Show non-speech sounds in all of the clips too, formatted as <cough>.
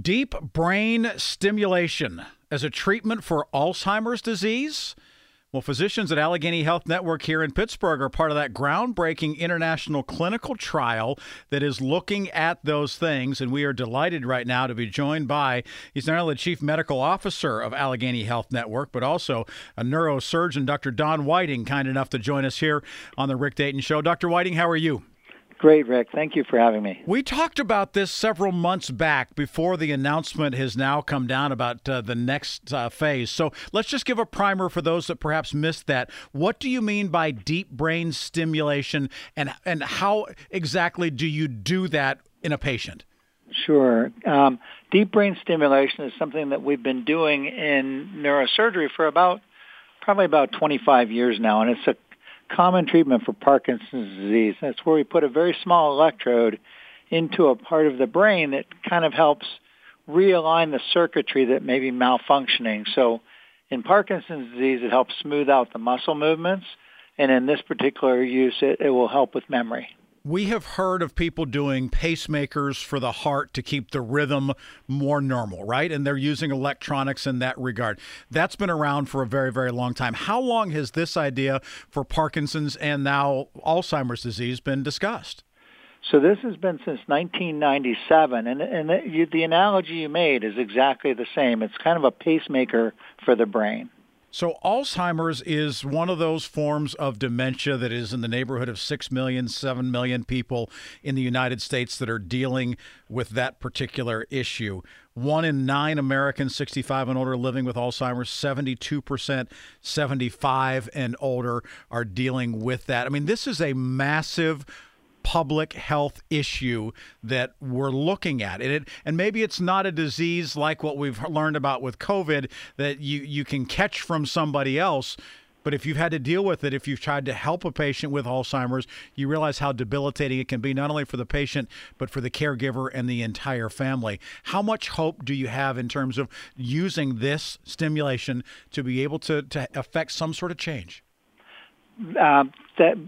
Deep brain stimulation as a treatment for Alzheimer's disease? Well, physicians at Allegheny Health Network here in Pittsburgh are part of that groundbreaking international clinical trial that is looking at those things. And we are delighted right now to be joined by, he's not only the chief medical officer of Allegheny Health Network, but also a neurosurgeon, Dr. Don Whiting, kind enough to join us here on the Rick Dayton Show. Dr. Whiting, how are you? Great, Rick. Thank you for having me. We talked about this several months back before the announcement has now come down about uh, the next uh, phase. So let's just give a primer for those that perhaps missed that. What do you mean by deep brain stimulation, and and how exactly do you do that in a patient? Sure. Um, deep brain stimulation is something that we've been doing in neurosurgery for about probably about 25 years now, and it's a common treatment for Parkinson's disease. That's where we put a very small electrode into a part of the brain that kind of helps realign the circuitry that may be malfunctioning. So in Parkinson's disease, it helps smooth out the muscle movements. And in this particular use, it, it will help with memory. We have heard of people doing pacemakers for the heart to keep the rhythm more normal, right? And they're using electronics in that regard. That's been around for a very, very long time. How long has this idea for Parkinson's and now Alzheimer's disease been discussed? So this has been since 1997, and, and the, you, the analogy you made is exactly the same. It's kind of a pacemaker for the brain. So, Alzheimer's is one of those forms of dementia that is in the neighborhood of 6 million, 7 million people in the United States that are dealing with that particular issue. One in nine Americans 65 and older living with Alzheimer's, 72% 75 and older are dealing with that. I mean, this is a massive public health issue that we're looking at. And, it, and maybe it's not a disease like what we've learned about with COVID that you, you can catch from somebody else. But if you've had to deal with it, if you've tried to help a patient with Alzheimer's, you realize how debilitating it can be, not only for the patient, but for the caregiver and the entire family. How much hope do you have in terms of using this stimulation to be able to, to affect some sort of change? Uh, that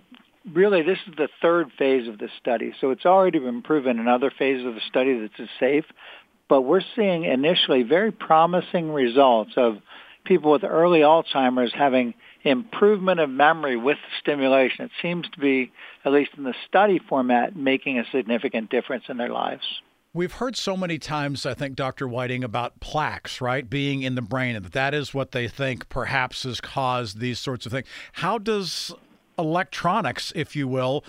really this is the third phase of the study. So it's already been proven in other phases of the study that it's safe, but we're seeing initially very promising results of people with early Alzheimer's having improvement of memory with stimulation. It seems to be, at least in the study format, making a significant difference in their lives. We've heard so many times, I think, Dr. Whiting, about plaques, right, being in the brain, and that is what they think perhaps has caused these sorts of things. How does electronics, if you will,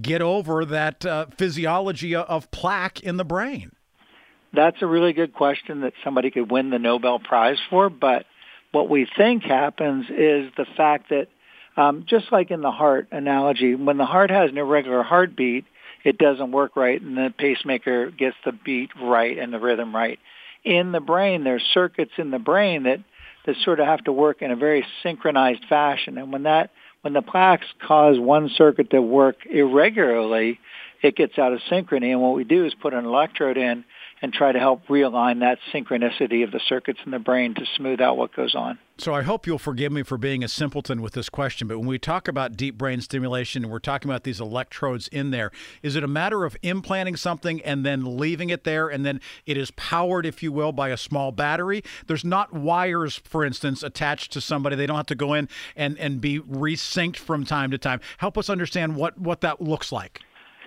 get over that uh, physiology of plaque in the brain? That's a really good question that somebody could win the Nobel Prize for. But what we think happens is the fact that, um, just like in the heart analogy, when the heart has an irregular heartbeat, it doesn't work right, and the pacemaker gets the beat right and the rhythm right. In the brain, there's circuits in the brain that that sort of have to work in a very synchronized fashion, and when that when the plaques cause one circuit to work irregularly, it gets out of synchrony. And what we do is put an electrode in and try to help realign that synchronicity of the circuits in the brain to smooth out what goes on. So I hope you'll forgive me for being a simpleton with this question, but when we talk about deep brain stimulation and we're talking about these electrodes in there, is it a matter of implanting something and then leaving it there and then it is powered, if you will, by a small battery? There's not wires, for instance, attached to somebody. They don't have to go in and, and be resynced from time to time. Help us understand what, what that looks like.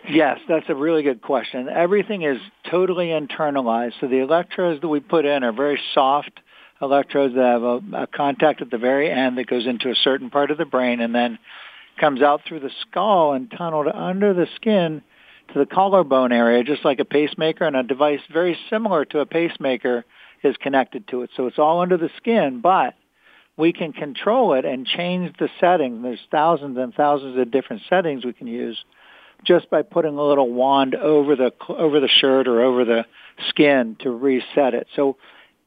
Yes, that's a really good question. Everything is totally internalized. So the electrodes that we put in are very soft electrodes that have a, a contact at the very end that goes into a certain part of the brain and then comes out through the skull and tunneled under the skin to the collarbone area, just like a pacemaker, and a device very similar to a pacemaker is connected to it. So it's all under the skin, but we can control it and change the setting. There's thousands and thousands of different settings we can use just by putting a little wand over the over the shirt or over the skin to reset it. So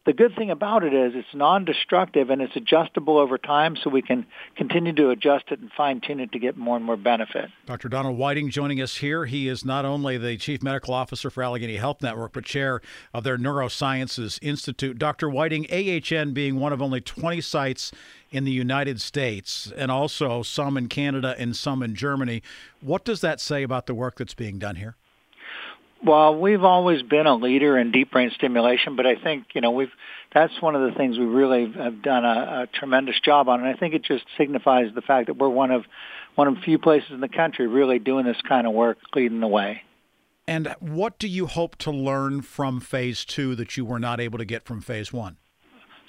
the good thing about it is it's non-destructive and it's adjustable over time so we can continue to adjust it and fine-tune it to get more and more benefit. Dr. Donald Whiting joining us here. He is not only the Chief Medical Officer for Allegheny Health Network, but chair of their Neurosciences Institute. Dr. Whiting, AHN being one of only 20 sites in the United States and also some in Canada and some in Germany. What does that say about the work that's being done here? Well, we've always been a leader in deep brain stimulation, but I think you know we've that's one of the things we really have done a, a tremendous job on, and I think it just signifies the fact that we're one of one of few places in the country really doing this kind of work, leading the way. And what do you hope to learn from phase two that you were not able to get from phase one?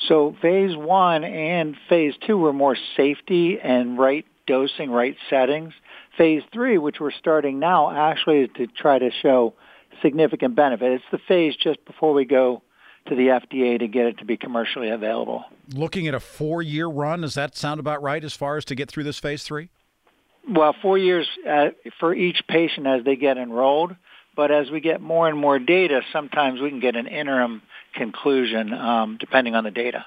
So phase one and phase two were more safety and right dosing, right settings. Phase three, which we're starting now, actually is to try to show significant benefit. It's the phase just before we go to the FDA to get it to be commercially available. Looking at a four-year run, does that sound about right as far as to get through this phase three? Well, four years uh, for each patient as they get enrolled. But as we get more and more data, sometimes we can get an interim conclusion um, depending on the data.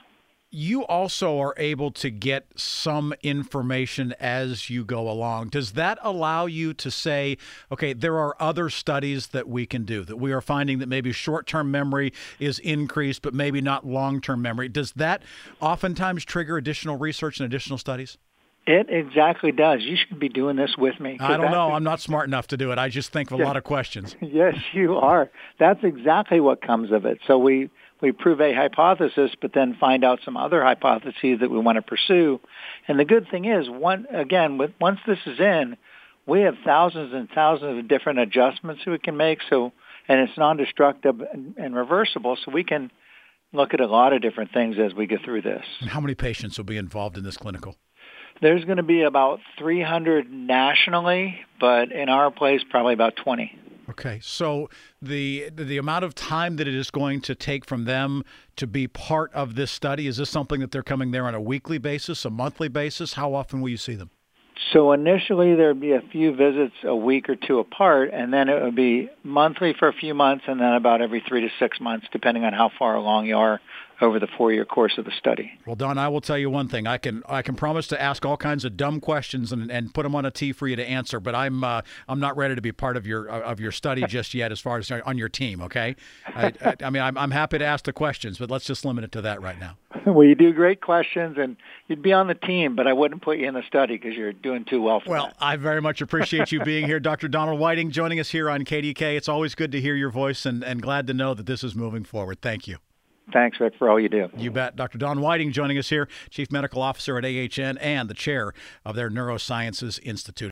You also are able to get some information as you go along. Does that allow you to say, okay, there are other studies that we can do, that we are finding that maybe short term memory is increased, but maybe not long term memory? Does that oftentimes trigger additional research and additional studies? It exactly does. You should be doing this with me. I don't know. I'm not smart enough to do it. I just think of a lot of questions. <laughs> yes, you are. That's exactly what comes of it. So we we prove a hypothesis, but then find out some other hypotheses that we want to pursue. And the good thing is, one again, with, once this is in, we have thousands and thousands of different adjustments that we can make. So, and it's non-destructive and, and reversible. So we can look at a lot of different things as we get through this. And how many patients will be involved in this clinical? There's going to be about 300 nationally, but in our place, probably about 20. Okay, so the the amount of time that it is going to take from them to be part of this study is this something that they're coming there on a weekly basis, a monthly basis? How often will you see them? So initially there'd be a few visits a week or two apart, and then it would be monthly for a few months, and then about every three to six months, depending on how far along you are over the four-year course of the study. Well, Don, I will tell you one thing. I can I can promise to ask all kinds of dumb questions and, and put them on a tee for you to answer, but I'm uh, I'm not ready to be part of your of your study <laughs> just yet, as far as on your team. Okay, <laughs> I, I, I mean I'm, I'm happy to ask the questions, but let's just limit it to that right now. <laughs> well, you do great questions, and you'd be on the team, but I wouldn't put you in the study because you're doing too well for well, that. I very much appreciate you being here, Dr. Donald Whiting, joining us here on KDK. It's always good to hear your voice, and, and glad to know that this is moving forward. Thank you. Thanks, Rick, for all you do. You bet. Dr. Don Whiting joining us here, Chief Medical Officer at AHN and the Chair of their Neurosciences Institute.